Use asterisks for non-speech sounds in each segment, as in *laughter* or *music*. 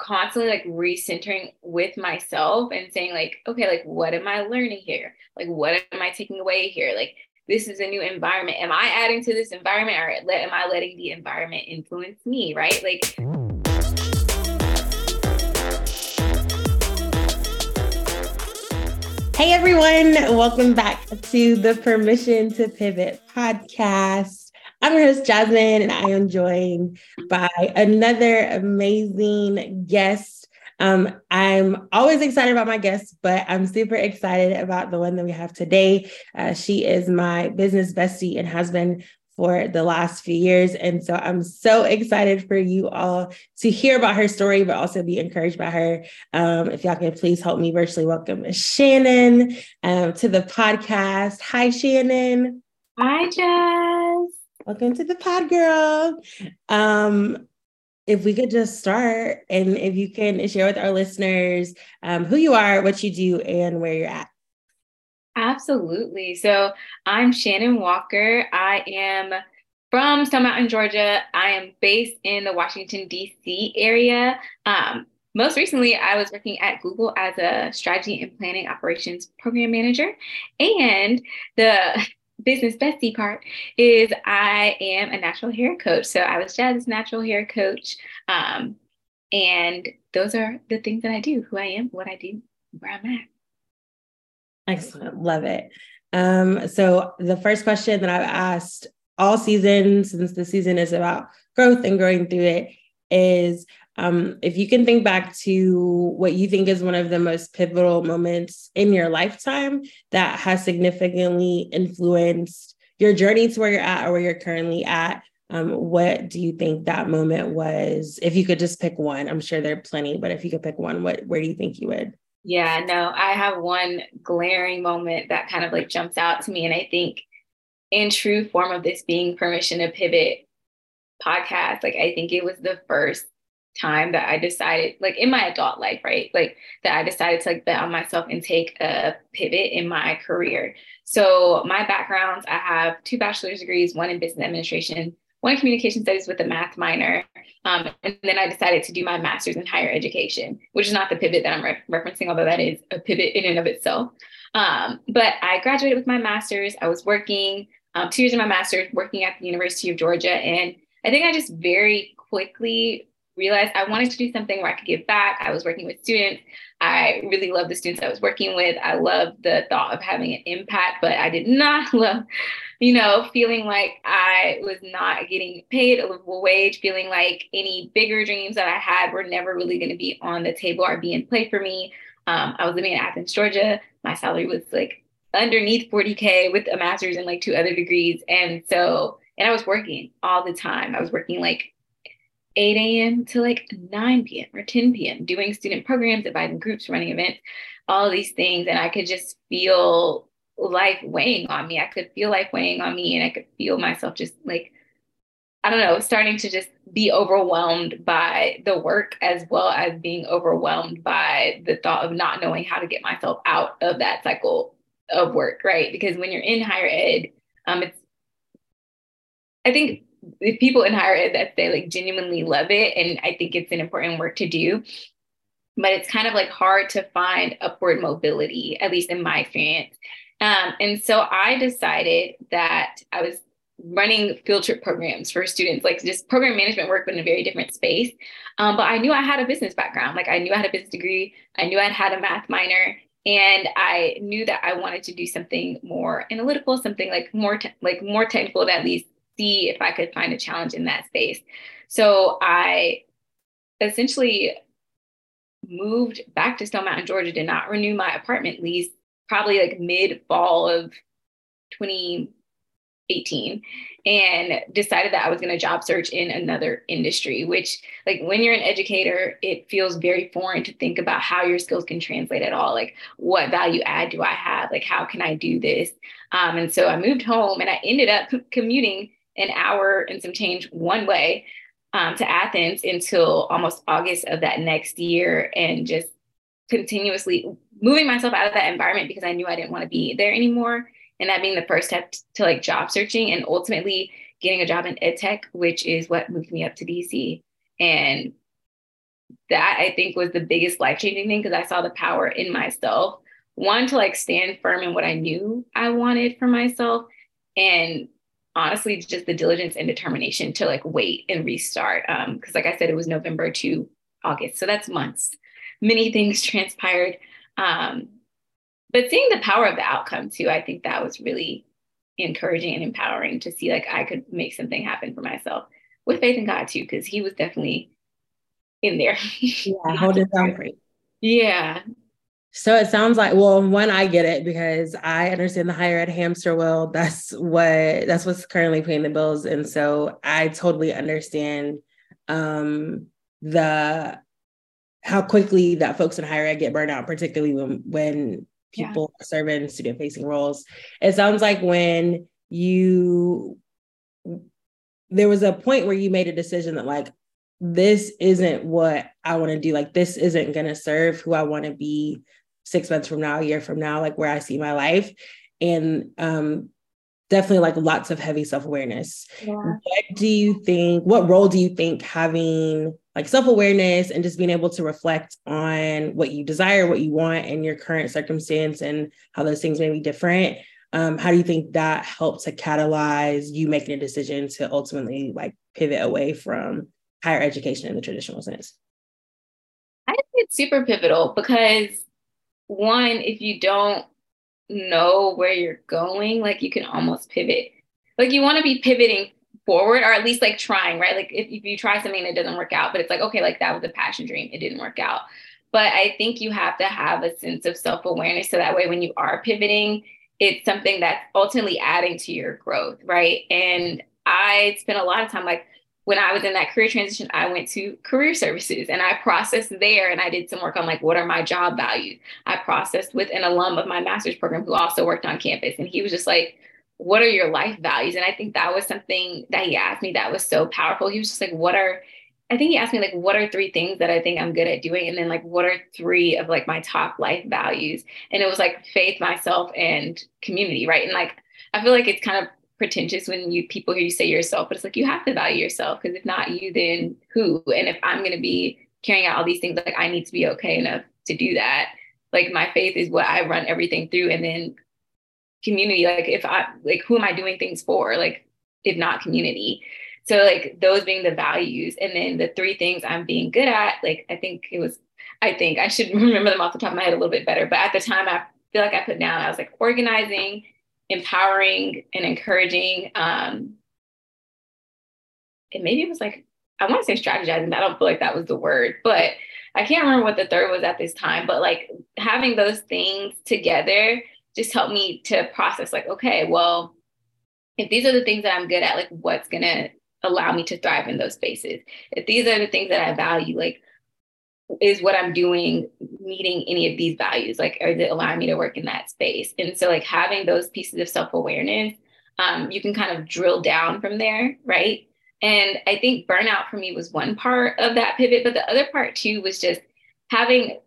constantly like recentering with myself and saying like okay like what am i learning here? Like what am i taking away here? Like this is a new environment. Am i adding to this environment or am i letting the environment influence me? Right? Like Hey everyone, welcome back to the Permission to Pivot podcast. I'm your host, Jasmine, and I am joined by another amazing guest. Um, I'm always excited about my guests, but I'm super excited about the one that we have today. Uh, she is my business bestie and has been for the last few years. And so I'm so excited for you all to hear about her story, but also be encouraged by her. Um, if y'all can please help me virtually welcome Shannon um, to the podcast. Hi, Shannon. Hi, Jess. Welcome to the pod, girl. Um, if we could just start and if you can share with our listeners um, who you are, what you do, and where you're at. Absolutely. So I'm Shannon Walker. I am from Stone Mountain, Georgia. I am based in the Washington, D.C. area. Um, most recently, I was working at Google as a strategy and planning operations program manager. And the business bestie part is I am a natural hair coach. So I was Jazz's natural hair coach. Um, and those are the things that I do, who I am, what I do, where I'm at. Excellent. Love it. Um, so the first question that I've asked all season, since the season is about growth and growing through it, is um, if you can think back to what you think is one of the most pivotal moments in your lifetime that has significantly influenced your journey to where you're at or where you're currently at, um, what do you think that moment was? If you could just pick one, I'm sure there are plenty, but if you could pick one, what where do you think you would? Yeah, no, I have one glaring moment that kind of like jumps out to me, and I think in true form of this being permission to pivot podcast, like I think it was the first time that I decided, like in my adult life, right? Like that I decided to like bet on myself and take a pivot in my career. So my backgrounds, I have two bachelor's degrees, one in business administration, one in communication studies with a math minor. Um, and then I decided to do my master's in higher education, which is not the pivot that I'm re- referencing, although that is a pivot in and of itself. Um, but I graduated with my master's. I was working um, two years in my master's, working at the University of Georgia. And I think I just very quickly realized I wanted to do something where I could give back. I was working with students. I really loved the students I was working with. I loved the thought of having an impact, but I did not *laughs* love, you know, feeling like I was not getting paid a livable wage, feeling like any bigger dreams that I had were never really going to be on the table or be in play for me. Um, I was living in Athens, Georgia. My salary was like underneath 40K with a master's and like two other degrees. And so, and I was working all the time. I was working like 8 a.m. to like 9 p.m. or 10 p.m., doing student programs, advising groups, running events, all these things. And I could just feel life weighing on me. I could feel life weighing on me, and I could feel myself just like, I don't know, starting to just be overwhelmed by the work as well as being overwhelmed by the thought of not knowing how to get myself out of that cycle of work, right? Because when you're in higher ed, um, it's, I think the people in higher ed that say like genuinely love it and i think it's an important work to do but it's kind of like hard to find upward mobility at least in my experience. Um, and so i decided that i was running field trip programs for students like just program management work but in a very different space. Um, but i knew i had a business background. Like i knew i had a business degree. I knew i'd had a math minor. And i knew that i wanted to do something more analytical something like more te- like more technical to at least see if I could find a challenge in that space. So I essentially moved back to Stone Mountain, Georgia, did not renew my apartment lease probably like mid fall of 2018 and decided that I was going to job search in another industry, which like when you're an educator, it feels very foreign to think about how your skills can translate at all. Like what value add do I have? Like how can I do this? Um, and so I moved home and I ended up commuting an hour and some change one way um, to Athens until almost August of that next year and just continuously moving myself out of that environment because I knew I didn't want to be there anymore. And that being the first step to like job searching and ultimately getting a job in ed tech, which is what moved me up to DC. And that I think was the biggest life changing thing because I saw the power in myself. One, to like stand firm in what I knew I wanted for myself. And honestly, just the diligence and determination to like wait and restart. Um, because like I said, it was November to August. So that's months. Many things *laughs* transpired. Um, but seeing the power of the outcome too, I think that was really encouraging and empowering to see like I could make something happen for myself with faith in God too, because he was definitely in there. *laughs* yeah, hold it down. Yeah. So it sounds like well, one, I get it because I understand the higher ed hamster wheel. That's what that's what's currently paying the bills. And so I totally understand um the how quickly that folks in higher ed get burned out, particularly when when people yeah. serve in student facing roles. It sounds like when you there was a point where you made a decision that like this isn't what I want to do. Like this isn't going to serve who I want to be six months from now, a year from now, like where I see my life. And um, definitely like lots of heavy self-awareness. Yeah. What do you think, what role do you think having like self-awareness and just being able to reflect on what you desire, what you want in your current circumstance and how those things may be different? Um, how do you think that helped to catalyze you making a decision to ultimately like pivot away from higher education in the traditional sense? I think it's super pivotal because one, if you don't know where you're going, like you can almost pivot. Like you want to be pivoting forward or at least like trying, right? Like if, if you try something that doesn't work out, but it's like, okay, like that was a passion dream, it didn't work out. But I think you have to have a sense of self awareness so that way when you are pivoting, it's something that's ultimately adding to your growth, right? And I spent a lot of time like when I was in that career transition, I went to career services and I processed there and I did some work on like, what are my job values? I processed with an alum of my master's program who also worked on campus. And he was just like, what are your life values? And I think that was something that he asked me that was so powerful. He was just like, what are, I think he asked me like, what are three things that I think I'm good at doing? And then like, what are three of like my top life values? And it was like faith, myself, and community, right? And like, I feel like it's kind of pretentious when you people hear you say yourself, but it's like you have to value yourself because if not you, then who? And if I'm gonna be carrying out all these things, like I need to be okay enough to do that. Like my faith is what I run everything through, and then community. Like if I like who am I doing things for? Like if not community. So like those being the values, and then the three things I'm being good at. Like I think it was. I think I should *laughs* remember them off the top of my head a little bit better. But at the time, I feel like I put down. I was like organizing empowering and encouraging. Um, and maybe it was like, I want to say strategizing, I don't feel like that was the word, but I can't remember what the third was at this time. But like having those things together just helped me to process, like, okay, well, if these are the things that I'm good at, like what's going to allow me to thrive in those spaces? If these are the things that I value, like is what I'm doing meeting any of these values? Like, is it allowing me to work in that space? And so, like, having those pieces of self awareness, um, you can kind of drill down from there, right? And I think burnout for me was one part of that pivot, but the other part too was just having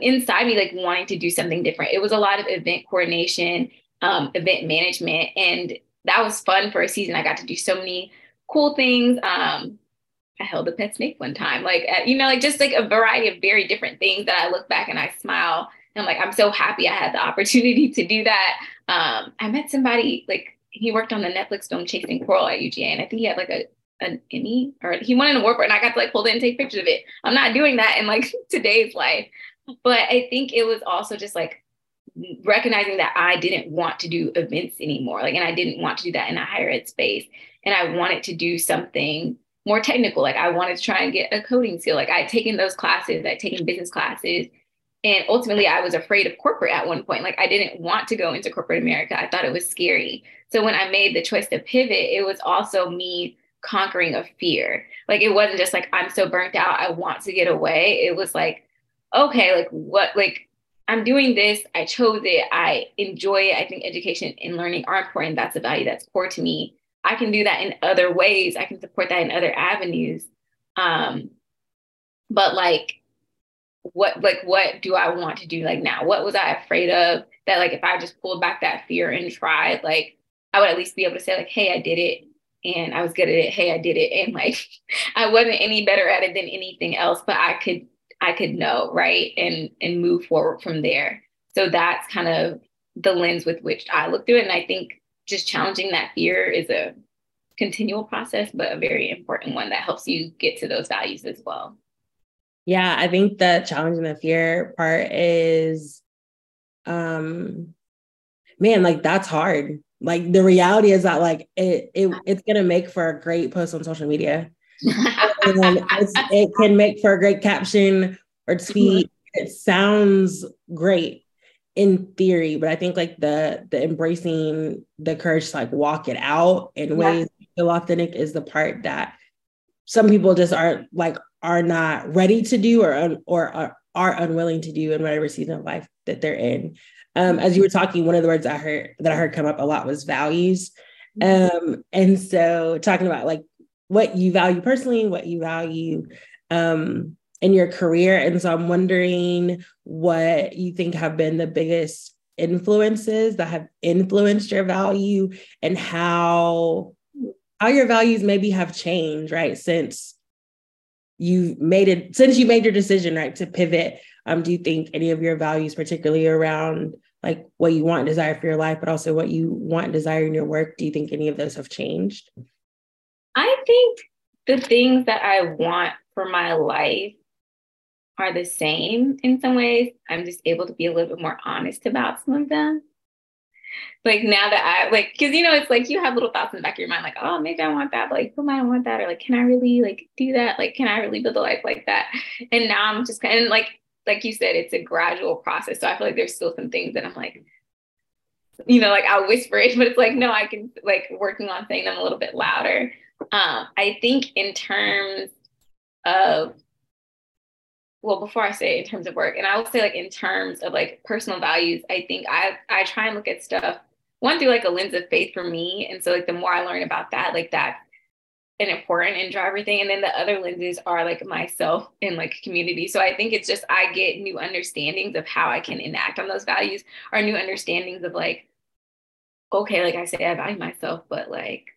inside me, like, wanting to do something different. It was a lot of event coordination, um, event management, and that was fun for a season. I got to do so many cool things. Um, I held a pet snake one time, like uh, you know, like just like a variety of very different things that I look back and I smile and I'm like, I'm so happy I had the opportunity to do that. Um, I met somebody like he worked on the Netflix film Chasing Coral at UGA, and I think he had like a an Emmy or he won an award for it, and I got to like pull in and take pictures of it. I'm not doing that in like *laughs* today's life, but I think it was also just like recognizing that I didn't want to do events anymore, like, and I didn't want to do that in a higher ed space, and I wanted to do something more technical. Like I wanted to try and get a coding skill. Like I'd taken those classes, I'd taken business classes. And ultimately, I was afraid of corporate at one point. Like I didn't want to go into corporate America. I thought it was scary. So when I made the choice to pivot, it was also me conquering a fear. Like it wasn't just like, I'm so burnt out, I want to get away. It was like, okay, like what, like I'm doing this, I chose it, I enjoy it. I think education and learning are important. That's a value that's core to me. I can do that in other ways. I can support that in other avenues. Um, but like, what like what do I want to do like now? What was I afraid of that like if I just pulled back that fear and tried, like I would at least be able to say like, hey, I did it. and I was good at it. Hey, I did it. And like *laughs* I wasn't any better at it than anything else, but I could I could know, right? And and move forward from there. So that's kind of the lens with which I look through it. And I think just challenging that fear is a continual process, but a very important one that helps you get to those values as well. Yeah, I think the challenging the fear part is um man, like that's hard. Like the reality is that like it, it it's gonna make for a great post on social media. *laughs* it can make for a great caption or tweet. It sounds great in theory, but I think like the the embracing the courage to like walk it out in ways feel authentic is the part that some people just aren't like are not ready to do or un, or are, are unwilling to do in whatever season of life that they're in. Um, as you were talking, one of the words I heard that I heard come up a lot was values. Um, and so talking about like what you value personally, what you value um, in your career. And so I'm wondering what you think have been the biggest influences that have influenced your value and how how your values maybe have changed, right? Since you made it, since you made your decision, right, to pivot. Um, do you think any of your values, particularly around like what you want and desire for your life, but also what you want and desire in your work, do you think any of those have changed? I think the things that I want for my life are the same in some ways. I'm just able to be a little bit more honest about some of them. Like now that I like, because you know, it's like you have little thoughts in the back of your mind, like, oh, maybe I want that, but like, who might want that? Or like, can I really like do that? Like, can I really build a life like that? And now I'm just kind of like, like you said, it's a gradual process. So I feel like there's still some things that I'm like, you know, like I'll whisper it, *laughs* but it's like, no, I can like working on saying them a little bit louder. Um, I think in terms of well before i say in terms of work and i will say like in terms of like personal values i think i i try and look at stuff one through like a lens of faith for me and so like the more i learn about that like that an important and drive everything and then the other lenses are like myself and like community. So i think it's just i get new understandings of how i can enact on those values or new understandings of like okay like i say i value myself but like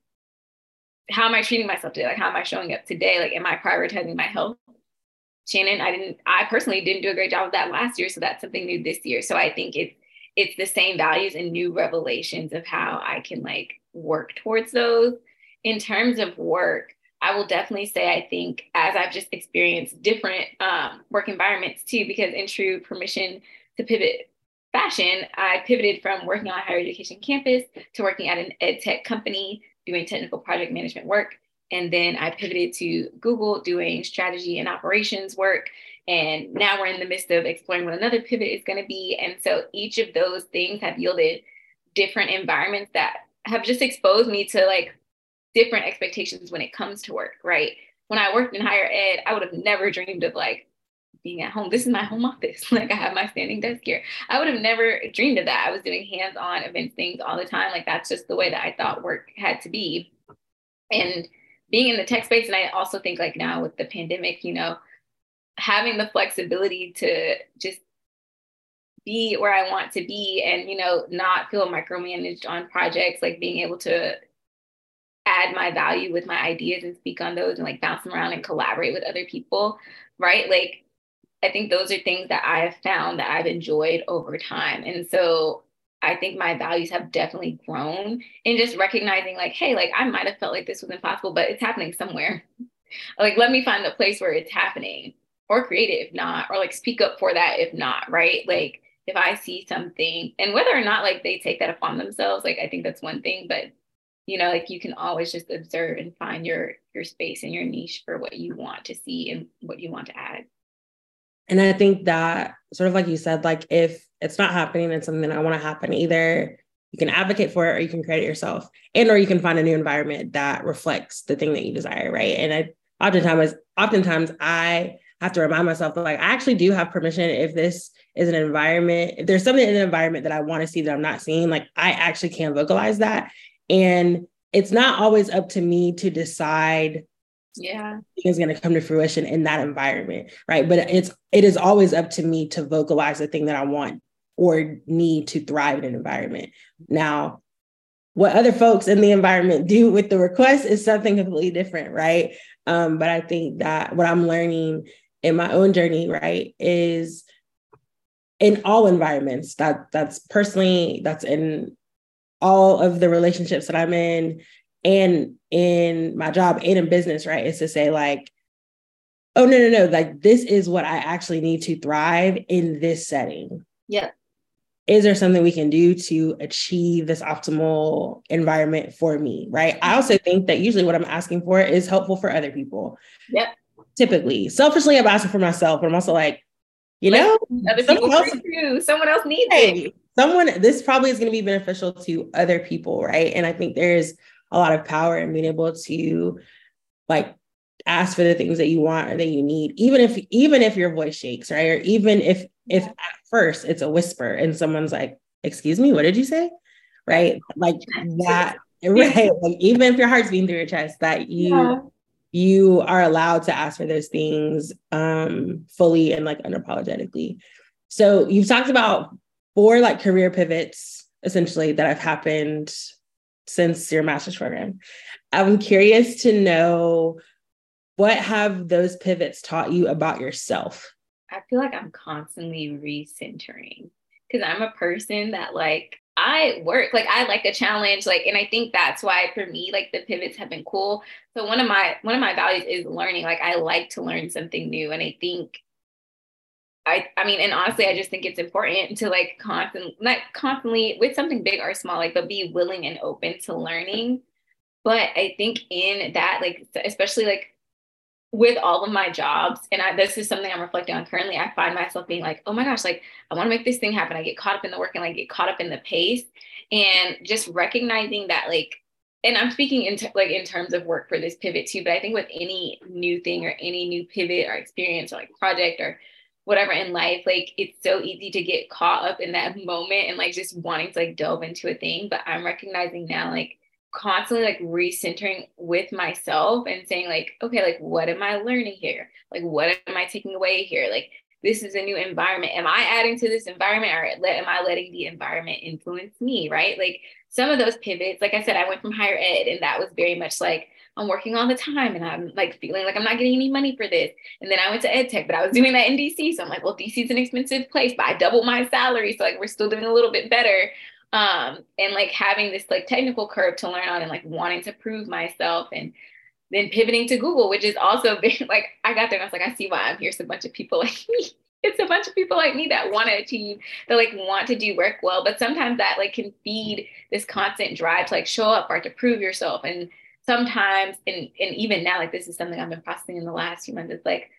how am i treating myself today? Like how am i showing up today? Like am i prioritizing my health Shannon, I didn't, I personally didn't do a great job of that last year. So that's something new this year. So I think it's, it's the same values and new revelations of how I can like work towards those. In terms of work, I will definitely say I think as I've just experienced different um, work environments too, because in true permission to pivot fashion, I pivoted from working on a higher education campus to working at an ed tech company doing technical project management work. And then I pivoted to Google doing strategy and operations work. And now we're in the midst of exploring what another pivot is going to be. And so each of those things have yielded different environments that have just exposed me to like different expectations when it comes to work, right? When I worked in higher ed, I would have never dreamed of like being at home. This is my home office. *laughs* Like I have my standing desk here. I would have never dreamed of that. I was doing hands-on events things all the time. Like that's just the way that I thought work had to be. And being in the tech space and i also think like now with the pandemic you know having the flexibility to just be where i want to be and you know not feel micromanaged on projects like being able to add my value with my ideas and speak on those and like bounce them around and collaborate with other people right? Like i think those are things that i have found that i've enjoyed over time. And so I think my values have definitely grown in just recognizing like, hey, like I might have felt like this was impossible, but it's happening somewhere. *laughs* like, let me find the place where it's happening or create it if not, or like speak up for that if not, right? Like if I see something and whether or not like they take that upon themselves, like I think that's one thing, but you know, like you can always just observe and find your your space and your niche for what you want to see and what you want to add. And I think that sort of like you said, like if it's not happening and something I want to happen, either you can advocate for it or you can create it yourself. And or you can find a new environment that reflects the thing that you desire. Right. And I oftentimes oftentimes I have to remind myself that like I actually do have permission if this is an environment, if there's something in an environment that I want to see that I'm not seeing, like I actually can vocalize that. And it's not always up to me to decide yeah is going to come to fruition in that environment right but it's it is always up to me to vocalize the thing that i want or need to thrive in an environment now what other folks in the environment do with the request is something completely different, right? Um, but I think that what I'm learning in my own journey, right, is in all environments. That that's personally, that's in all of the relationships that I'm in and in my job and in business, right? Is to say, like, oh no, no, no, like this is what I actually need to thrive in this setting. Yeah is there something we can do to achieve this optimal environment for me right i also think that usually what i'm asking for is helpful for other people yep typically selfishly i'm asking for myself but i'm also like you know other someone else, too. someone else needs hey, it someone this probably is going to be beneficial to other people right and i think there's a lot of power and being able to like ask for the things that you want or that you need even if even if your voice shakes right or even if if at first it's a whisper and someone's like, excuse me, what did you say? Right. Like that, *laughs* right. Like even if your heart's beating through your chest, that you yeah. you are allowed to ask for those things um fully and like unapologetically. So you've talked about four like career pivots essentially that have happened since your master's program. I'm curious to know what have those pivots taught you about yourself? I feel like I'm constantly recentering because I'm a person that like I work like I like a challenge like and I think that's why for me like the pivots have been cool. So one of my one of my values is learning. Like I like to learn something new and I think I I mean and honestly I just think it's important to like constantly not constantly with something big or small like but be willing and open to learning. But I think in that like especially like with all of my jobs, and I, this is something I'm reflecting on currently, I find myself being like, oh my gosh, like I want to make this thing happen. I get caught up in the work and like get caught up in the pace, and just recognizing that like, and I'm speaking in t- like in terms of work for this pivot too, but I think with any new thing or any new pivot or experience or like project or whatever in life, like it's so easy to get caught up in that moment and like just wanting to like delve into a thing. But I'm recognizing now like constantly like recentering with myself and saying like okay like what am i learning here? Like what am i taking away here? Like this is a new environment. Am i adding to this environment or am i letting the environment influence me? Right? Like some of those pivots like i said i went from higher ed and that was very much like i'm working all the time and i'm like feeling like i'm not getting any money for this and then i went to ed tech but i was doing that in dc so i'm like well dc is an expensive place but i doubled my salary so like we're still doing a little bit better um, and like having this like technical curve to learn on and like wanting to prove myself and then pivoting to Google, which is also *laughs* very, like I got there and I was like, I see why I'm here. It's a bunch of people *laughs* like me. It's a bunch of people like me that want to achieve, that like want to do work well, but sometimes that like can feed this constant drive to like show up or to prove yourself. And sometimes, and and even now, like this is something I've been processing in the last few months. It's like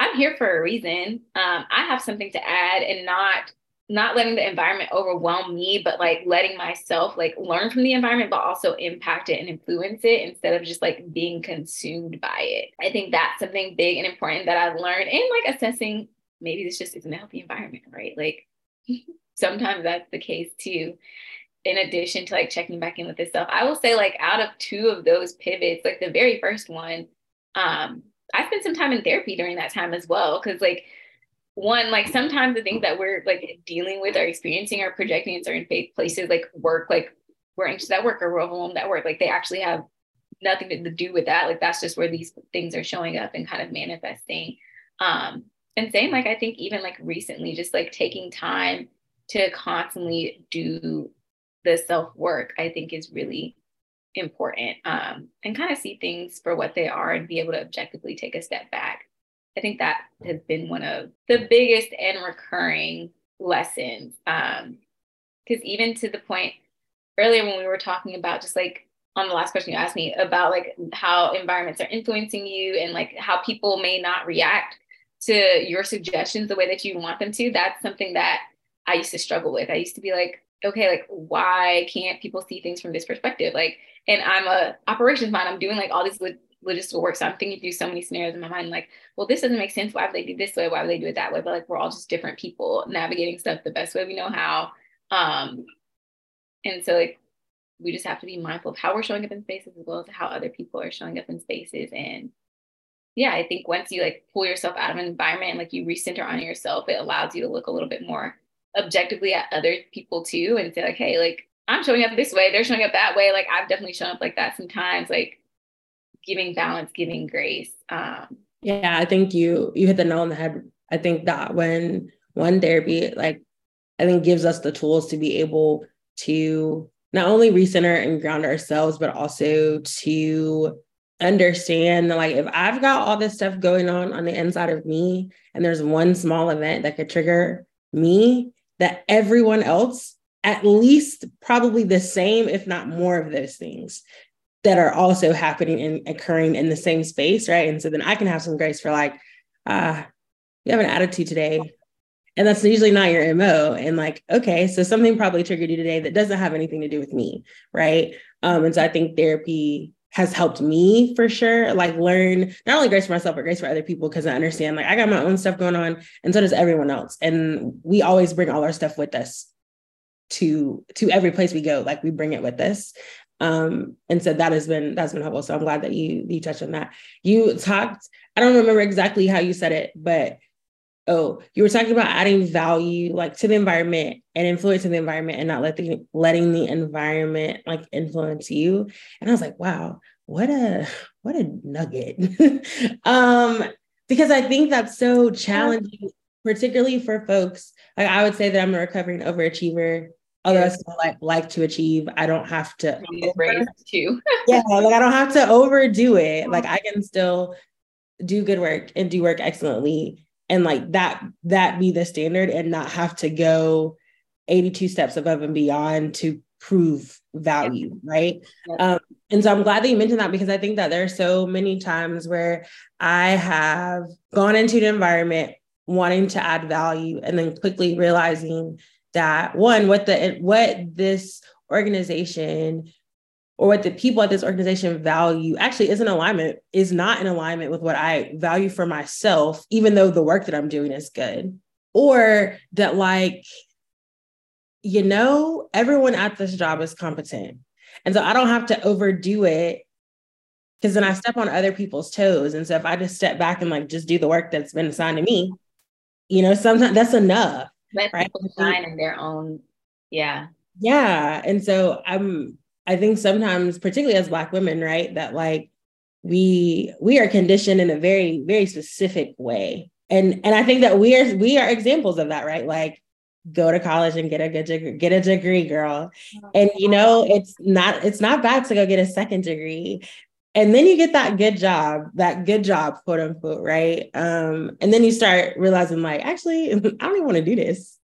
I'm here for a reason. Um, I have something to add, and not not letting the environment overwhelm me, but like letting myself like learn from the environment, but also impact it and influence it instead of just like being consumed by it. I think that's something big and important that I've learned in like assessing maybe this just isn't a healthy environment, right? Like *laughs* sometimes that's the case too. In addition to like checking back in with this stuff, I will say like out of two of those pivots, like the very first one, um, I spent some time in therapy during that time as well. Cause like one like sometimes the things that we're like dealing with or experiencing or projecting in certain places like work like we're anxious at work or we're overwhelmed at work like they actually have nothing to do with that like that's just where these things are showing up and kind of manifesting um and same like i think even like recently just like taking time to constantly do the self work i think is really important um and kind of see things for what they are and be able to objectively take a step back I think that has been one of the biggest and recurring lessons. Um, because even to the point earlier when we were talking about just like on the last question you asked me about like how environments are influencing you and like how people may not react to your suggestions the way that you want them to, that's something that I used to struggle with. I used to be like, okay, like why can't people see things from this perspective? Like, and I'm a operations mind. I'm doing like all these logistical work. So I'm thinking through so many scenarios in my mind, like, well, this doesn't make sense. Why would they do this way? Why would they do it that way? But like, we're all just different people navigating stuff the best way we know how. Um, and so like, we just have to be mindful of how we're showing up in spaces as well as how other people are showing up in spaces. And yeah, I think once you like pull yourself out of an environment and like you recenter on yourself, it allows you to look a little bit more objectively at other people too and say like, hey, like I'm showing up this way, they're showing up that way. Like I've definitely shown up like that sometimes, like giving balance, giving grace. Um, yeah, I think you you hit the nail on the head. I think that when one therapy, like I think gives us the tools to be able to not only recenter and ground ourselves, but also to understand that, like if I've got all this stuff going on on the inside of me and there's one small event that could trigger me, that everyone else, at least probably the same, if not more of those things that are also happening and occurring in the same space, right? And so then I can have some grace for like, uh, you have an attitude today. And that's usually not your MO. And like, okay, so something probably triggered you today that doesn't have anything to do with me. Right. Um, and so I think therapy has helped me for sure, like learn not only grace for myself, but grace for other people. Cause I understand like I got my own stuff going on and so does everyone else. And we always bring all our stuff with us to to every place we go like we bring it with us um and so that has been that's been helpful so i'm glad that you you touched on that you talked i don't remember exactly how you said it but oh you were talking about adding value like to the environment and influencing the environment and not letting letting the environment like influence you. And i was like wow what a what a nugget. *laughs* Um because i think that's so challenging particularly for folks. Like i would say that i'm a recovering overachiever. Although I still like like to achieve, I don't have to over, too. *laughs* yeah, like I don't have to overdo it. Like I can still do good work and do work excellently and like that that be the standard and not have to go 82 steps above and beyond to prove value right? Um, and so i'm glad that you mentioned that because i think that there are so many times where i have gone into an environment wanting to add value and then quickly realizing that one what the what this organization or what the people at this organization value actually is in alignment is not in alignment with what I value for myself even though the work that I'm doing is good or that like you know everyone at this job is competent and so I don't have to overdo it because then I step on other people's toes and so if I just step back and like just do the work that's been assigned to me you know sometimes that's enough let right? people shine in their own, yeah. Yeah. And so I'm I think sometimes, particularly as black women, right, that like we we are conditioned in a very, very specific way. And and I think that we are we are examples of that, right? Like go to college and get a good get a degree, girl. And you know, it's not it's not bad to go get a second degree and then you get that good job that good job quote unquote right um and then you start realizing like actually *laughs* i don't even want to do this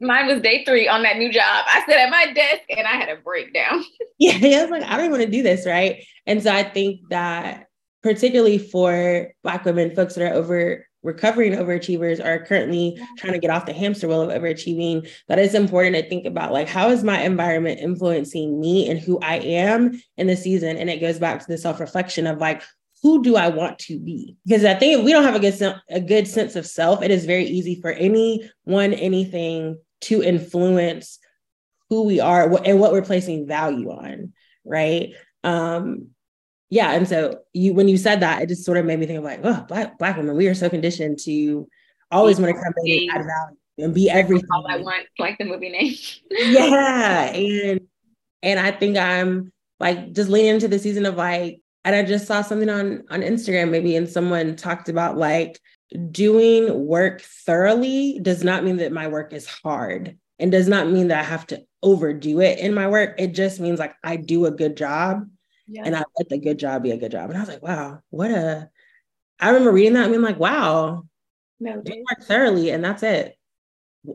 mine was day three on that new job. I sat at my desk and i had a breakdown. *laughs* Yeah, i was like i don't want to do this right? And so i think that particularly for black women folks that are over recovering overachievers are currently trying to get off the hamster wheel of overachieving. That it's important to think about like how is my environment influencing me and who i am in the season? And it goes back to the self-reflection of like who do i want to be? Because i think if we don't have a good a good sense of self it is very easy for anyone anything to influence who we are and what we're placing value on right? Um yeah and so you when you said that it just sort of made me think of like oh black black women we are so conditioned to always want to come in and add value and be everything. all i want like the movie name. *laughs* Yeah and and i think i'm like just leaning into the season of like and i just saw something on on instagram maybe and someone talked about like doing work thoroughly does not mean that my work is hard and does not mean that i have to overdo it in my work it just means like i do a good job yeah. And I let the good job be a good job. And I was like, wow, what a I remember reading that and being like, wow, no, do work thoroughly, and that's it.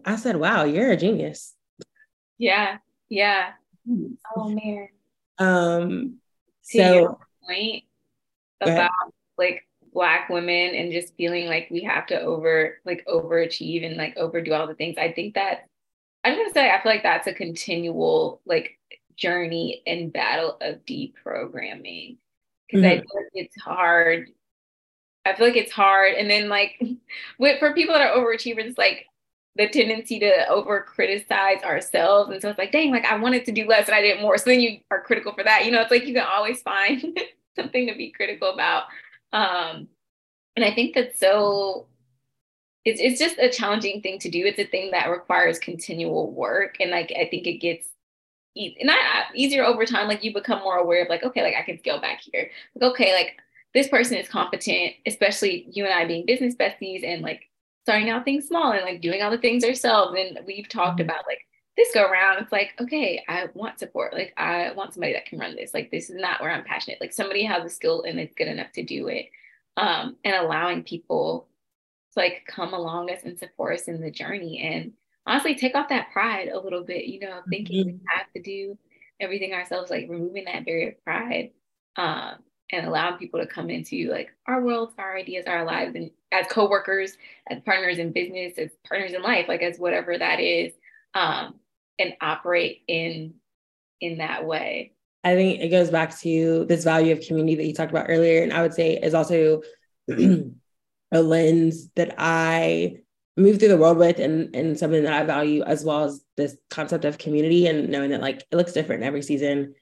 I said, wow, you're a genius. Yeah, yeah. Hmm. Oh man. Um to so point about like black women and just feeling like we have to over like overachieve and like overdo all the things. I think that I'm gonna say I feel like that's a continual like journey and battle of deprogramming because mm-hmm. I feel like it's hard. I feel like it's hard, and then like *laughs* with for people that are overachievers, like the tendency to over criticize ourselves, and so it's like, dang, like I wanted to do less and I did more. So then you are critical for that. You know, it's like you can always find *laughs* something to be critical about. Um, and I think that's so it's it's just a challenging thing to do. It's a thing that requires continual work. And like I think it gets not easier over time. Like you become more aware of like, okay, like I can scale back here. Like, okay, like this person is competent, especially you and I being business besties and like starting out things small and like doing all the things ourselves. And we've talked mm-hmm. about like this go around, it's like, okay, I want support. Like I want somebody that can run this. Like this is not where I'm passionate. Like somebody has a skill and it's good enough to do it. Um, and allowing people to like come along us and support us in the journey and honestly take off that pride a little bit, you know, thinking mm-hmm. we have to do everything ourselves, like removing that barrier of pride. Um, and allowing people to come into like our worlds, our ideas, our lives, and as co-workers, as partners in business, as partners in life, like as whatever that is, um, and operate in in that way. I think it goes back to this value of community that you talked about earlier, and I would say is also *clears throat* a lens that I move through the world with and, and something that I value as well as this concept of community and knowing that like it looks different every season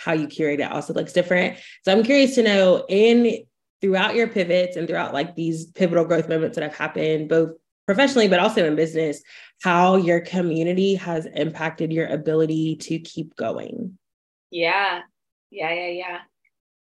how you curate it also looks different. So I'm curious to know in throughout your pivots and throughout like these pivotal growth moments that have happened, both professionally, but also in business, how your community has impacted your ability to keep going. Yeah. Yeah. Yeah. Yeah.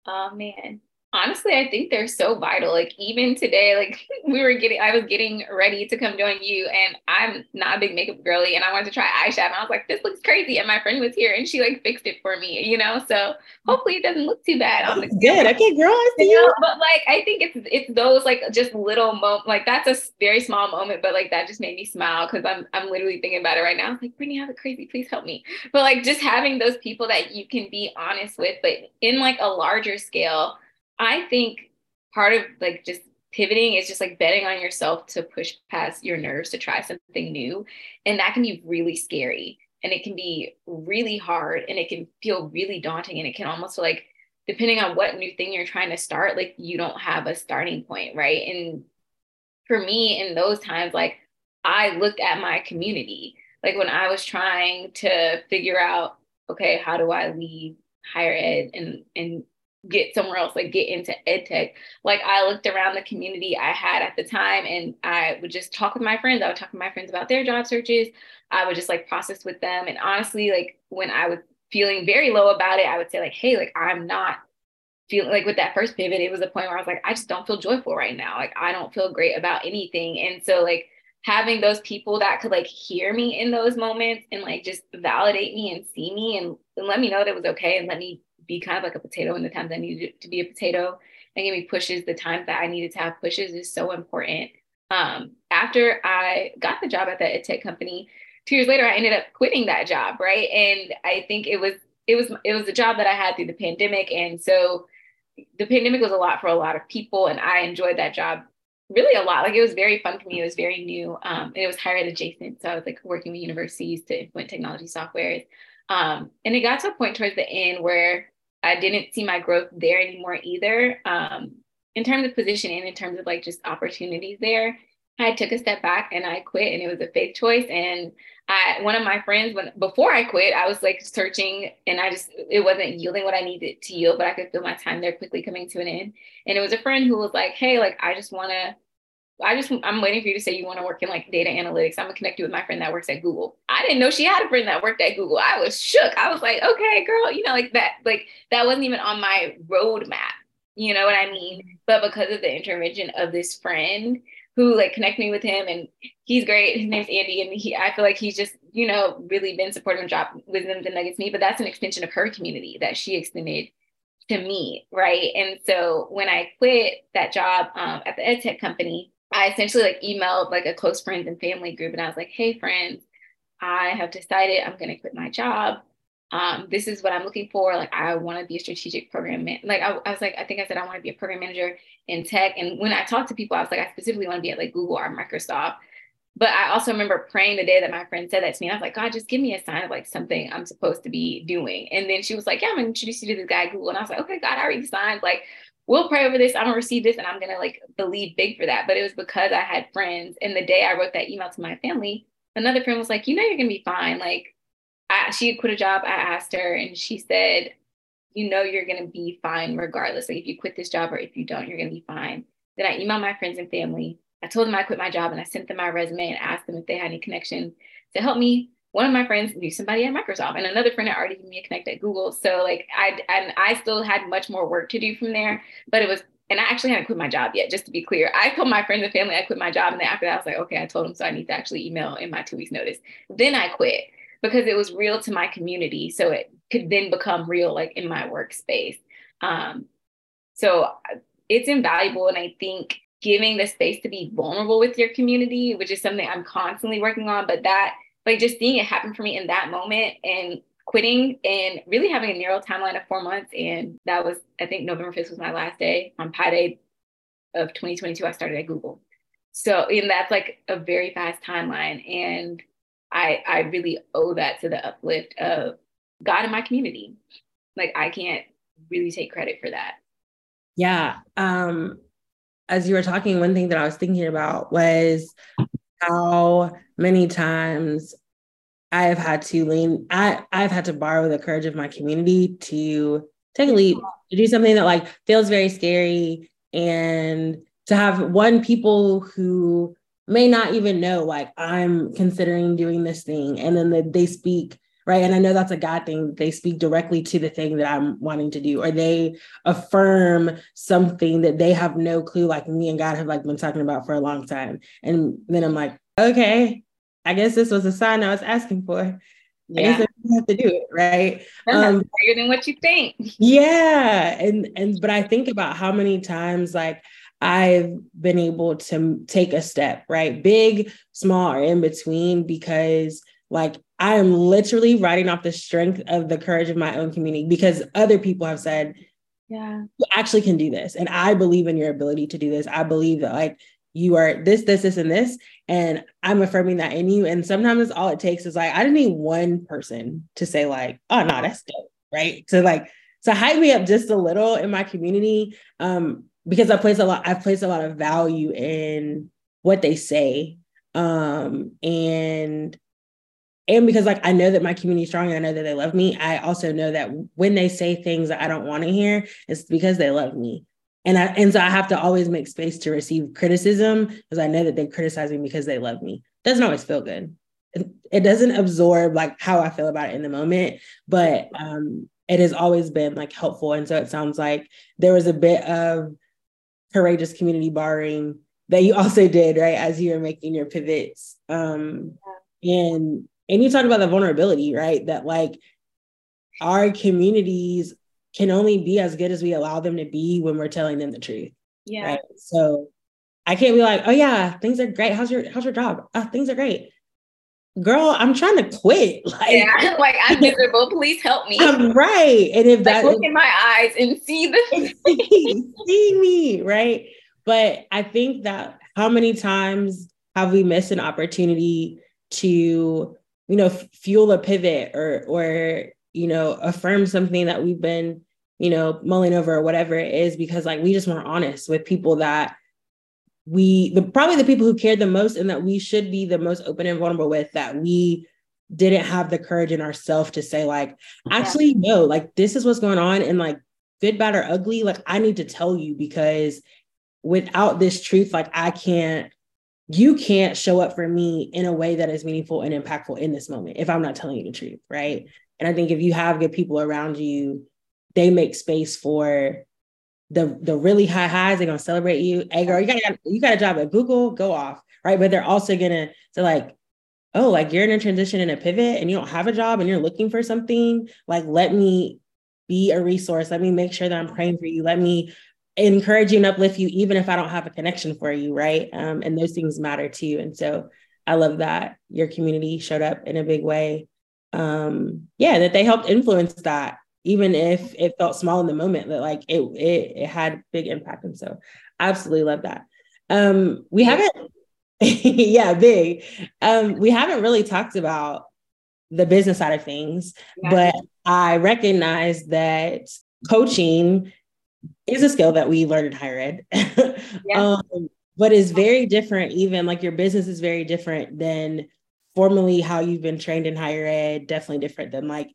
Oh man honestly i think they're so vital like even today like *laughs* we were getting i was getting ready to come join you and i'm not a big makeup girly and i wanted to try eyeshadow and i was like this looks crazy and my friend was here and she like fixed it for me you know so hopefully it doesn't look too bad on oh, the good okay girl I see you know? but like i think it's it's those like just little mo like that's a very small moment but like that just made me smile because i'm i'm literally thinking about it right now like brittany have a crazy please help me but like just having those people that you can be honest with but in like a larger scale I think part of like just pivoting is just like betting on yourself to push past your nerves to try something new. And that can be really scary. And it can be really hard. And it can feel really daunting. And it can almost like depending on what new thing you're trying to start like you don't have a starting point right? And for me in those times like i looked at my community. Like when i was trying to figure out okay how do i leave higher ed and and get somewhere else, like get into ed tech. Like I looked around the community I had at the time and I would just talk with my friends. I would talk with my friends about their job searches. I would just like process with them. And honestly, like when I was feeling very low about it, I would say, like, hey, like I'm not feeling like with that first pivot, it was a point where I was like, I just don't feel joyful right now. Like I don't feel great about anything. And so like having those people that could like hear me in those moments and like just validate me and see me and, and let me know that it was okay and let me be kind of like a potato in the times I needed to be a potato and give me pushes the times that I needed to have pushes is so important. Um, after I got the job at that tech company, two years later, I ended up quitting that job, right? And I think it was it was it was a job that I had through the pandemic, and so the pandemic was a lot for a lot of people, and I enjoyed that job really a lot. Like it was very fun for me. It was very new, um, and it was higher ed adjacent. So I was like working with universities to implement technology software. Um, and it got to a point towards the end where I didn't see my growth there anymore either. Um, in terms of position and in terms of like just opportunities there, I took a step back and I quit and it was a faith choice. And I, one of my friends, when before I quit, I was like searching and I just, it wasn't yielding what I needed to yield, but I could feel my time there quickly coming to an end. And it was a friend who was like, Hey, like, I just want to I just I'm waiting for you to say you want to work in like data analytics. I'm gonna connect you with my friend that works at Google. I didn't know she had a friend that worked at Google. I was shook. I was like, okay, girl, you know, like that, like that wasn't even on my roadmap. You know what I mean? But because of the intervention of this friend who like connect me with him and he's great. His name's Andy. And he I feel like he's just, you know, really been supportive and drop wisdoms and nuggets me. But that's an extension of her community that she extended to me. Right. And so when I quit that job um, at the ed tech company, I essentially like emailed like a close friends and family group and I was like, hey friends, I have decided I'm gonna quit my job. Um, this is what I'm looking for. Like I want to be a strategic program man. Like I, I was like, I think I said I want to be a program manager in tech. And when I talked to people, I was like, I specifically want to be at like Google or Microsoft. But I also remember praying the day that my friend said that to me. I was like, God, just give me a sign of like something I'm supposed to be doing. And then she was like, Yeah, I'm gonna introduce you to this guy at Google. And I was like, Okay, God, I already signed. Like we'll pray over this. I'm gonna receive this and I'm gonna like believe big for that. But it was because I had friends. And the day I wrote that email to my family, another friend was like, you know, you're gonna be fine. Like I, she had quit a job. I asked her and she said, you know, you're gonna be fine regardless. Like if you quit this job or if you don't, you're gonna be fine. Then I emailed my friends and family. I told them I quit my job and I sent them my resume and asked them if they had any connection to help me one of my friends knew somebody at Microsoft and another friend had already given me a connect at Google. So like I and I still had much more work to do from there, but it was and I actually hadn't quit my job yet, just to be clear. I told my friends and family I quit my job. And then after that, I was like, okay, I told them so I need to actually email in my two weeks notice. Then I quit because it was real to my community. So it could then become real like in my workspace. Um, so it's invaluable. And I think giving the space to be vulnerable with your community, which is something I'm constantly working on, but that like just seeing it happen for me in that moment and quitting and really having a narrow timeline of four months. And that was, I think November 5th was my last day on Pi Day of 2022. I started at Google. So, and that's like a very fast timeline. And I, I really owe that to the uplift of God in my community. Like I can't really take credit for that. Yeah. Um, as you were talking, one thing that I was thinking about was how many times I have had to lean, I, I've had to borrow the courage of my community to take a leap, to do something that like feels very scary and to have one people who may not even know like I'm considering doing this thing. And then the, they speak right and i know that's a god thing they speak directly to the thing that i'm wanting to do or they affirm something that they have no clue like me and god have like been talking about for a long time and then i'm like okay i guess this was a sign i was asking for yeah. I guess I have to do it, right? Um, bigger than what you think. Yeah, and and but I think about how many times like I've been able to take a step, right? Big, small, or in between, because like I am literally writing off the strength of the courage of my own community because other people have said, yeah, you actually can do this. And I believe in your ability to do this. I believe that like you are this, this, this, and this. And I'm affirming that in you. And sometimes all it takes is like, I just need one person to say, like, oh no, that's dope. Right. So like to hype me up just a little in my community. Um, because I place a lot, I've placed a lot of value in what they say. Um, and and because like I know that my community is strong and I know that they love me, I also know that when they say things that I don't want to hear, it's because they love me. And I and so I have to always make space to receive criticism because I know that they criticize me because they love me. Doesn't always feel good. It, it doesn't absorb like how I feel about it in the moment, but um it has always been like helpful. And so it sounds like there was a bit of courageous community borrowing that you also did, right, as you were making your pivots. Um and and you talked about the vulnerability, right? That like our communities can only be as good as we allow them to be when we're telling them the truth. Yeah. Right? So I can't be like, oh yeah, things are great. How's your how's your job? Oh, things are great. Girl, I'm trying to quit. *laughs* Like, yeah, *laughs* like I'm miserable. Please help me. I'm right. And if like, that look in my eyes and see the see, *laughs* see me, right? But I think that how many times have we missed an opportunity to you know fuel a pivot or or you know affirm something that we've been you know mulling over or whatever it is because like we just weren't honest with people that we the probably the people who cared the most and that we should be the most open and vulnerable with that we didn't have the courage in ourselves to say like actually no like this is what's going on and like good bad or ugly like i need to tell you because without this truth like i can't you can't show up for me in a way that is meaningful and impactful in this moment if I'm not telling you the truth, right? And I think if you have good people around you, they make space for the the really high highs. They're gonna celebrate you. Hey girl, you got you got a job at Google, go off, right? But they're also gonna say like, oh, like you're in a transition and a pivot, and you don't have a job, and you're looking for something. Like, let me be a resource. Let me make sure that I'm praying for you. Let me encourage you and uplift you, even if I don't have a connection for you, right? Um, and those things matter too. And so I love that your community showed up in a big way. Um, yeah, that they helped influence that, even if it felt small in the moment, that like it it, it had big impact. And so I absolutely love that. Um, we haven't, *laughs* yeah, big. Um, we haven't really talked about the business side of things, yeah. but I recognize that coaching is a skill that we learn in higher ed. *laughs* yeah. um, but is very different, even like your business is very different than formally how you've been trained in higher ed, definitely different than like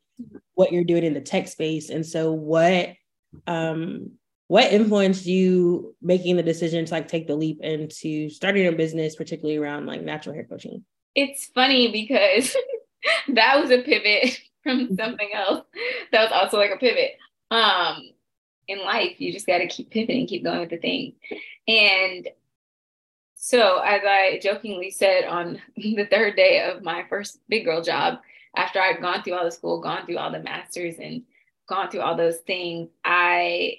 what you're doing in the tech space. And so what um what influenced you making the decision to like take the leap into starting a business, particularly around like natural hair coaching? It's funny because *laughs* that was a pivot *laughs* from something else. That was also like a pivot. Um, in life, you just got to keep pivoting, keep going with the thing. And so, as I jokingly said on *laughs* the third day of my first big girl job, after I'd gone through all the school, gone through all the masters, and gone through all those things, I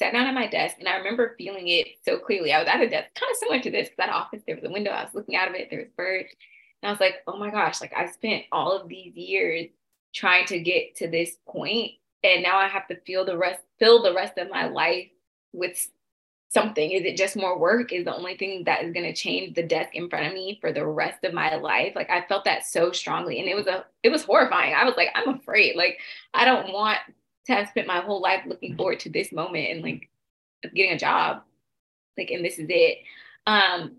sat down at my desk and I remember feeling it so clearly. I was at a desk, kind of similar to this, that office, there was a window, I was looking out of it, there was birds. And I was like, oh my gosh, like I spent all of these years trying to get to this point, and now I have to feel the rest, fill the rest of my life with something. Is it just more work? Is the only thing that is going to change the desk in front of me for the rest of my life? Like I felt that so strongly, and it was a, it was horrifying. I was like, I'm afraid. Like I don't want to have spent my whole life looking forward to this moment and like getting a job, like, and this is it. Um,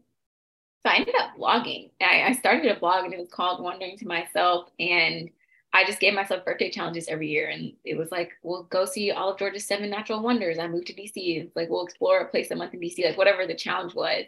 so I ended up blogging. I, I started a blog and it was called Wandering to Myself. And I just gave myself birthday challenges every year. And it was like, we'll go see all of Georgia's seven natural wonders. I moved to DC. It's like, we'll explore a place a month in DC, like whatever the challenge was.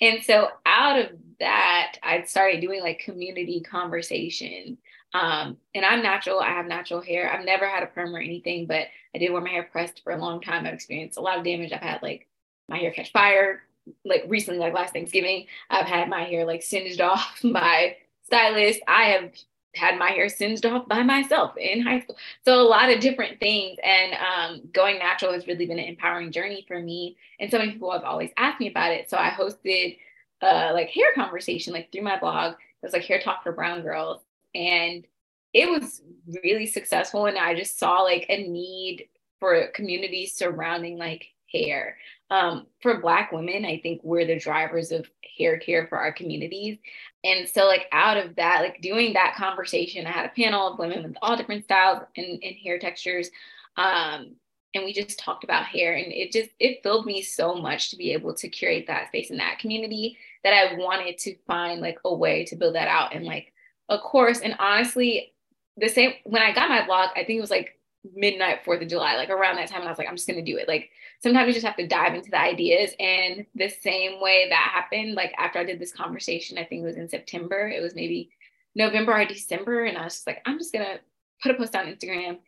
And so out of that, I started doing like community conversation. Um, and I'm natural. I have natural hair. I've never had a perm or anything, but I did wear my hair pressed for a long time. I've experienced a lot of damage. I've had like my hair catch fire, like recently, like last Thanksgiving. I've had my hair like singed *laughs* off by stylist. I have had my hair singed off by myself in high school. So a lot of different things. And um, going natural has really been an empowering journey for me. And so many people have always asked me about it. So I hosted uh, like hair conversation, like through my blog. It was like hair talk for brown girls and it was really successful and i just saw like a need for communities surrounding like hair um, for black women i think we're the drivers of hair care for our communities and so like out of that like doing that conversation i had a panel of women with all different styles and, and hair textures um, and we just talked about hair and it just it filled me so much to be able to curate that space in that community that i wanted to find like a way to build that out and like a course. And honestly, the same when I got my blog, I think it was like midnight, Fourth of July, like around that time. And I was like, I'm just gonna do it. Like sometimes you just have to dive into the ideas. And the same way that happened, like after I did this conversation, I think it was in September, it was maybe November or December. And I was just like, I'm just gonna put a post on Instagram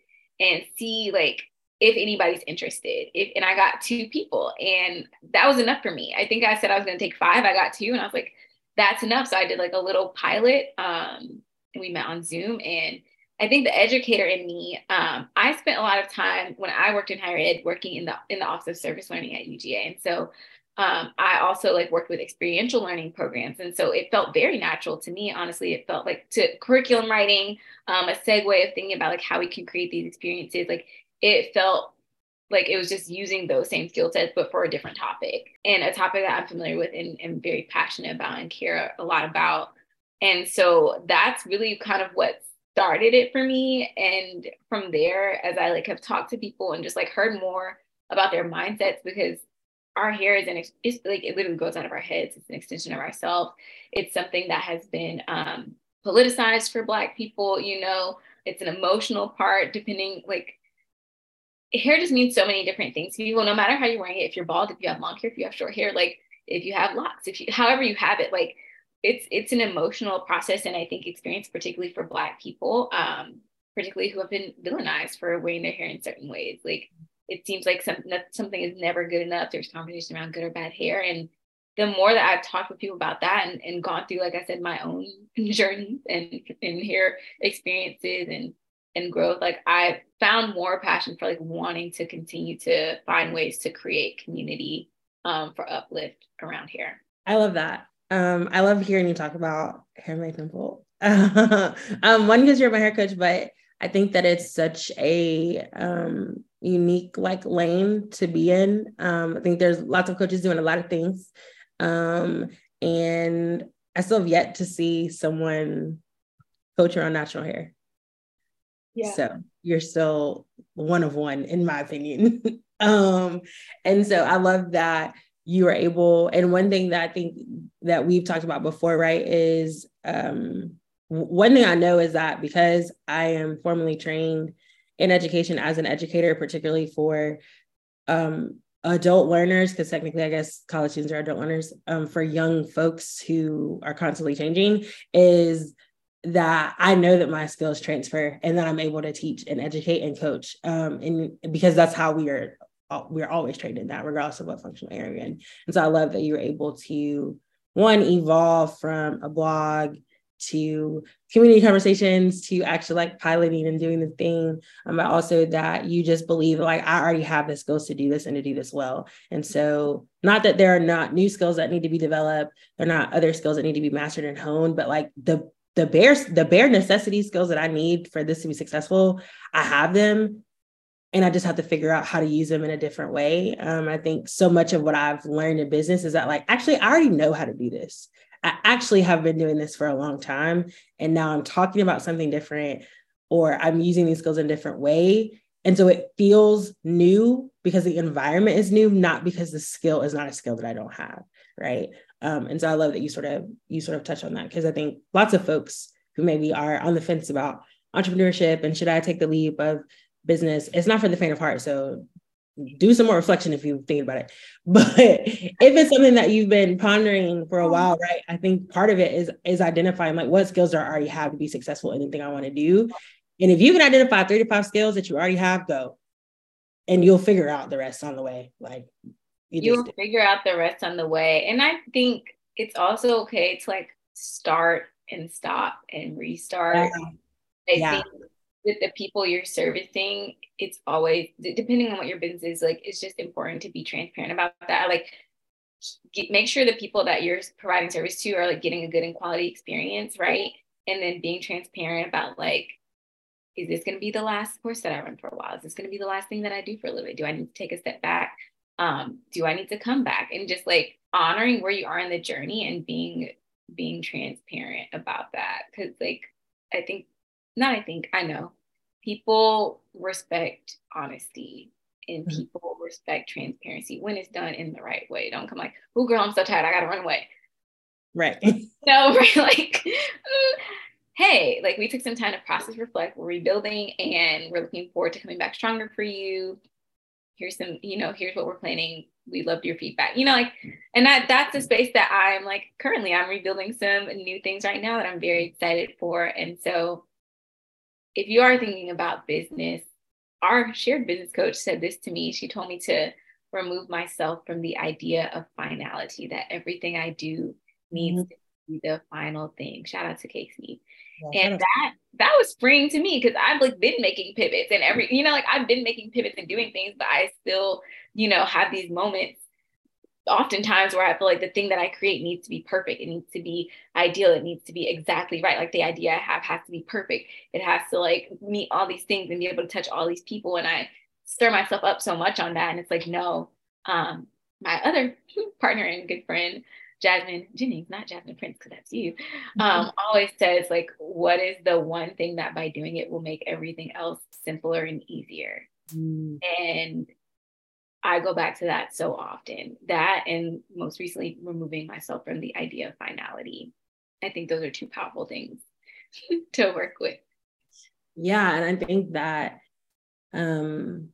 and see like if anybody's interested. If and I got two people and that was enough for me. I think I said I was gonna take five. I got two and I was like, that's enough. So I did like a little pilot. Um, and we met on Zoom. And I think the educator in me, um, I spent a lot of time when I worked in higher ed working in the in the Office of Service Learning at UGA. And so um, I also like worked with experiential learning programs. And so it felt very natural to me. Honestly, it felt like to curriculum writing, um, a segue of thinking about like how we can create these experiences. Like it felt like it was just using those same skill sets but for a different topic and a topic that i'm familiar with and, and very passionate about and care a lot about and so that's really kind of what started it for me. And from there as i like have talked to people and just like heard more about their mindsets because our hair is an it's like it literally goes out of our heads. It's an extension of ourselves it's something that has been um, politicized for black people you know? It's an emotional part depending like hair just means so many different things to people, no matter how you're wearing it. If you're bald, if you have long hair, if you have short hair, like if you have locks, if you, however you have it, like it's, it's an emotional process. And I think experience, particularly for Black people, um, particularly who have been villainized for wearing their hair in certain ways. Like it seems like something something is never good enough. There's conversation around good or bad hair. And the more that I've talked with people about that and, and gone through, like I said, my own *laughs* journeys and, and hair experiences and and growth like i found more passion for like wanting to continue to find ways to create community um, for uplift around here i love that um, i love hearing you talk about hair my pimple *laughs* um, one because you're my hair coach but i think that it's such a um, unique like lane to be in um, i think there's lots of coaches doing a lot of things um, and i still have yet to see someone coach around natural hair yeah. So you're still one of one, in my opinion. *laughs* um, and so I love that you are able, and one thing that I think that we've talked about before, right, is um, one thing I know is that because I am formally trained in education as an educator, particularly for um, adult learners, because technically, I guess college students are adult learners, um, for young folks who are constantly changing, is that I know that my skills transfer and that I'm able to teach and educate and coach. Um, and because that's how we are, we're always trained in that, regardless of what functional area in. And so I love that you're able to one evolve from a blog to community conversations to actually like piloting and doing the thing um, but also that you just believe like i already have the skills to do this and to do this well and so not that there are not new skills that need to be developed there are not other skills that need to be mastered and honed but like the the bare the bare necessity skills that i need for this to be successful i have them and I just have to figure out how to use them in a different way. Um, I think so much of what I've learned in business is that, like, actually, I already know how to do this. I actually have been doing this for a long time. And now I'm talking about something different or I'm using these skills in a different way. And so it feels new because the environment is new, not because the skill is not a skill that I don't have. Right. Um, and so I love that you sort of you sort of touch on that because I think lots of folks who maybe are on the fence about entrepreneurship and should I take the leap of business, it's not for the faint of heart. So do some more reflection if you think about it. *laughs* But if it's something that you've been pondering for a while, right? I think part of it is is identifying like what skills do I already have to be successful in anything I want to do. And if you can identify three to five skills that you already have, go. And you'll figure out the rest on the way. Like you will figure out the rest on the way. And I think it's also okay to like start and stop and restart. Yeah. I yeah. think with the people you're servicing, it's always depending on what your business is like. It's just important to be transparent about that. Like, get, make sure the people that you're providing service to are like getting a good and quality experience, right? And then being transparent about like, is this going to be the last course that I run for a while? Is this going to be the last thing that I do for a little bit? Do I need to take a step back? Um, do I need to come back? And just like honoring where you are in the journey and being being transparent about that, because like I think not I think, I know people respect honesty and mm-hmm. people respect transparency when it's done in the right way. Don't come like, oh girl, I'm so tired, I gotta run away. Right. *laughs* no, *laughs* right. Like, hey, like we took some time to process, reflect, we're rebuilding, and we're looking forward to coming back stronger for you. Here's some, you know, here's what we're planning. We loved your feedback. You know, like, and that that's a space that I'm like currently I'm rebuilding some new things right now that I'm very excited for. And so if you are thinking about business, our shared business coach said this to me. She told me to remove myself from the idea of finality, that everything I do needs mm-hmm. to be the final thing. Shout out to Casey. Yeah, and that that was freeing to me because I've like been making pivots and every, you know, like I've been making pivots and doing things, but I still, you know, have these moments oftentimes where I feel like the thing that I create needs to be perfect. It needs to be ideal. It needs to be exactly right. Like the idea I have has to be perfect. It has to like meet all these things and be able to touch all these people. And I stir myself up so much on that. And it's like, no, um, my other *laughs* partner and good friend, Jasmine Jennings, not Jasmine Prince, because that's you, um, mm-hmm. always says like, what is the one thing that by doing it will make everything else simpler and easier? Mm. And I go back to that so often. That and most recently removing myself from the idea of finality. I think those are two powerful things *laughs* to work with. Yeah, and I think that um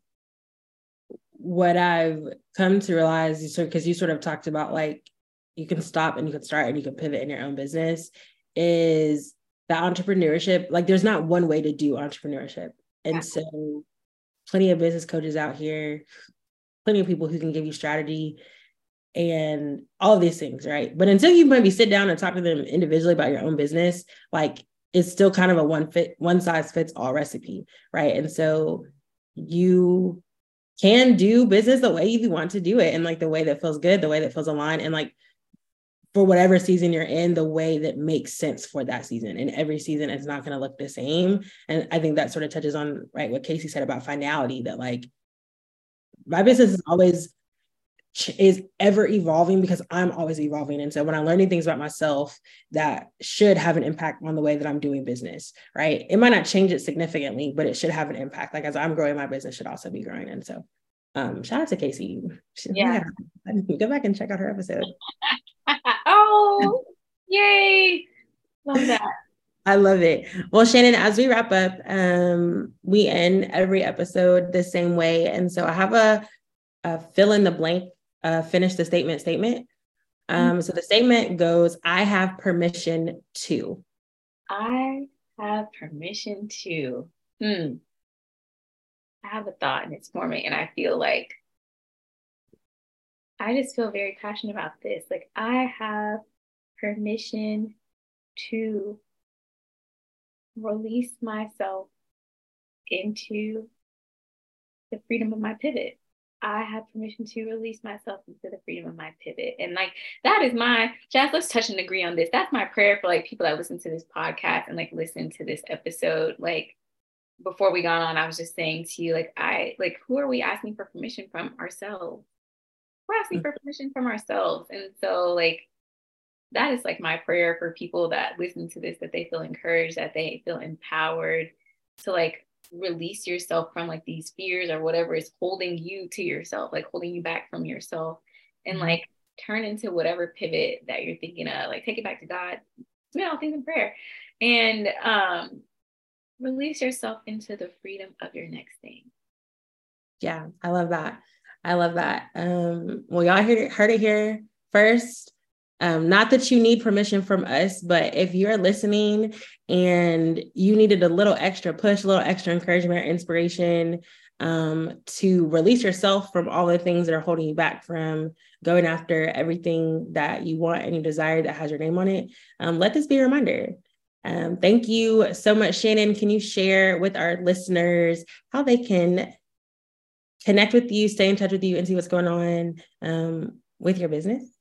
what I've come to realize is because you sort of talked about like you can stop and you can start and you can pivot in your own business is that entrepreneurship like there's not one way to do entrepreneurship and yeah. so plenty of business coaches out here plenty of people who can give you strategy and all these things, right? But until you maybe sit down and talk to them individually about your own business, like it's still kind of a one fit, one size fits all recipe, right? And so you can do business the way you want to do it and like the way that feels good, the way that feels aligned, and like for whatever season you're in, the way that makes sense for that season. And every season is not going to look the same. And I think that sort of touches on right what Casey said about finality that like my business is always is ever evolving because I'm always evolving. And so when I'm learning things about myself that should have an impact on the way that I'm doing business, right? It might not change it significantly, but it should have an impact. Like as I'm growing, my business should also be growing. And so um, shout out to Casey. Yeah. Go back and check out her episode. *laughs* oh, yay. Love that. I love it. Well, Shannon, as we wrap up, um, we end every episode the same way. And so I have a, a fill in the blank, uh, finish the statement statement. Um, mm-hmm. So the statement goes, I have permission to. I have permission to, hmm, I have a thought and it's forming, and I feel like I just feel very passionate about this. Like, I have permission to release myself into the freedom of my pivot. I have permission to release myself into the freedom of my pivot. And like that is my Jazz, let's touch and agree on this. That's my prayer for like people that listen to this podcast and like listen to this episode. Like before we got on, I was just saying to you, like, I like who are we asking for permission from ourselves? We're asking for mm-hmm. permission from ourselves. And so like that is like my prayer for people that listen to this, that they feel encouraged, that they feel empowered to like release yourself from like these fears or whatever is holding you to yourself, like holding you back from yourself, and mm-hmm. like turn into whatever pivot that you're thinking of, like take it back to God, submit all things in prayer, and um, release yourself into the freedom of your next thing. Yeah, I love that. I love that. Um, well, y'all heard it, heard it here first. Um, not that you need permission from us, but if you're listening and you needed a little extra push, a little extra encouragement inspiration um, to release yourself from all the things that are holding you back from going after everything that you want and you desire that has your name on it, um, let this be a reminder. Um, thank you so much, Shannon. Can you share with our listeners how they can connect with you, stay in touch with you, and see what's going on um, with your business?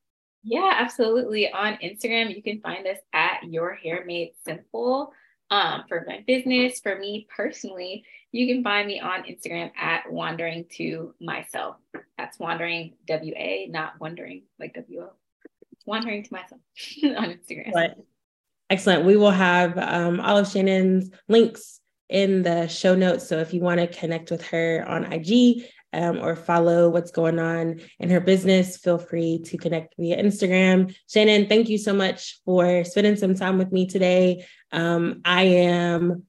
Yeah, absolutely. On Instagram, you can find us at Your Hair Made Simple. Um, for my business, for me personally, you can find me on Instagram at Wandering to Myself. That's Wandering W A, not Wondering like W O. Wandering to Myself *laughs* on Instagram. But, excellent. We will have um, all of Shannon's links in the show notes. So if you want to connect with her on IG, um, or follow what's going on in her business, feel free to connect via Instagram. Shannon, thank you so much for spending some time with me today. Um, I am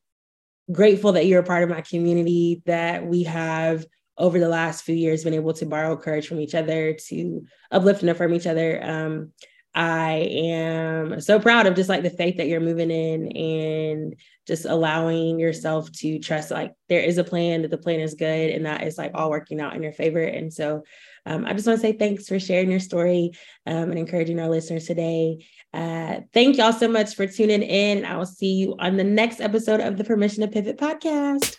grateful that you're a part of my community, that we have over the last few years been able to borrow courage from each other, to uplift and affirm each other. Um, I am so proud of just like the faith that you're moving in and just allowing yourself to trust like there is a plan, that the plan is good, and that is like all working out in your favor. And so um, I just want to say thanks for sharing your story um, and encouraging our listeners today. Uh, thank y'all so much for tuning in. I will see you on the next episode of the Permission to Pivot podcast.